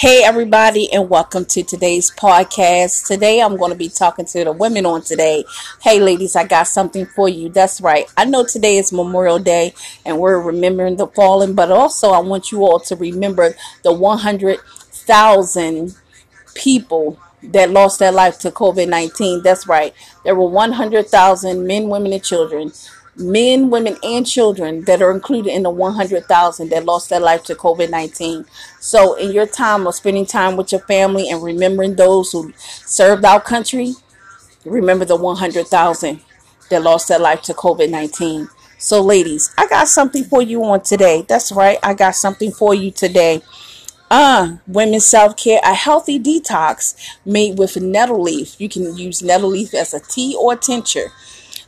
Hey, everybody, and welcome to today's podcast. Today, I'm going to be talking to the women on today. Hey, ladies, I got something for you. That's right. I know today is Memorial Day and we're remembering the fallen, but also I want you all to remember the 100,000 people that lost their life to COVID 19. That's right. There were 100,000 men, women, and children men, women, and children that are included in the 100,000 that lost their life to COVID 19. So, in your time of spending time with your family and remembering those who served our country, remember the 100,000 that lost their life to COVID 19. So, ladies, I got something for you on today. That's right, I got something for you today. Uh, women's self care, a healthy detox made with nettle leaf. You can use nettle leaf as a tea or tincture.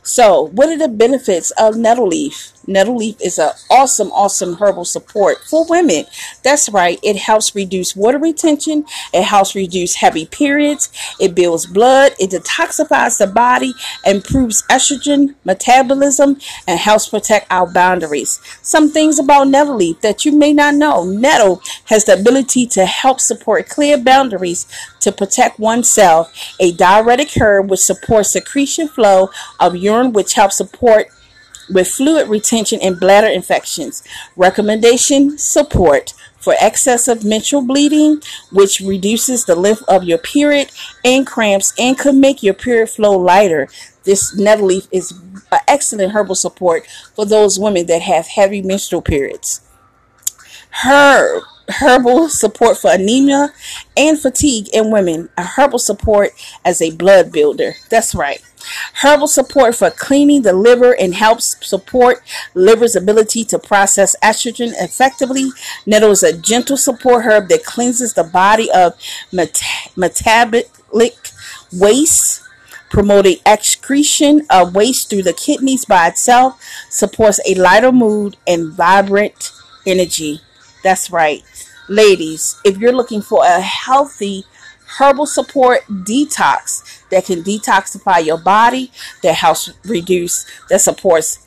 So, what are the benefits of nettle leaf? Nettle leaf is an awesome, awesome herbal support for women. That's right. It helps reduce water retention. It helps reduce heavy periods. It builds blood. It detoxifies the body, improves estrogen metabolism, and helps protect our boundaries. Some things about nettle leaf that you may not know. Nettle has the ability to help support clear boundaries to protect oneself. A diuretic herb which supports secretion flow of urine, which helps support with fluid retention and bladder infections. Recommendation support for excessive menstrual bleeding, which reduces the length of your period and cramps and could make your period flow lighter. This nettle leaf is an excellent herbal support for those women that have heavy menstrual periods. Herb herbal support for anemia and fatigue in women. A herbal support as a blood builder. That's right. Herbal support for cleaning the liver and helps support liver's ability to process estrogen effectively. Nettle is a gentle support herb that cleanses the body of metabolic waste promoting excretion of waste through the kidneys by itself, supports a lighter mood and vibrant energy. That's right. Ladies, if you're looking for a healthy herbal support detox that can detoxify your body, that helps reduce, that supports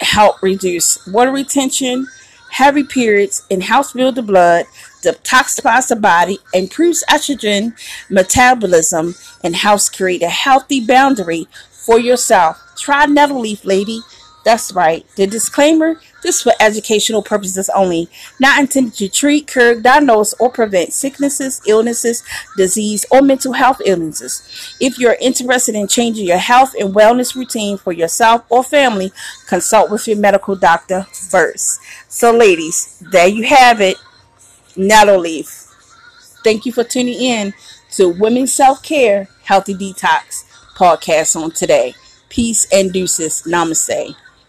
help reduce water retention, heavy periods, and helps build the blood, detoxifies the body, improves estrogen metabolism, and helps create a healthy boundary for yourself. Try nettle leaf, lady. That's right. The disclaimer this for educational purposes only, not intended to treat, cure, diagnose, or prevent sicknesses, illnesses, disease, or mental health illnesses. If you're interested in changing your health and wellness routine for yourself or family, consult with your medical doctor first. So, ladies, there you have it. Nettle leaf. Thank you for tuning in to Women's Self Care Healthy Detox podcast on today. Peace and deuces. Namaste.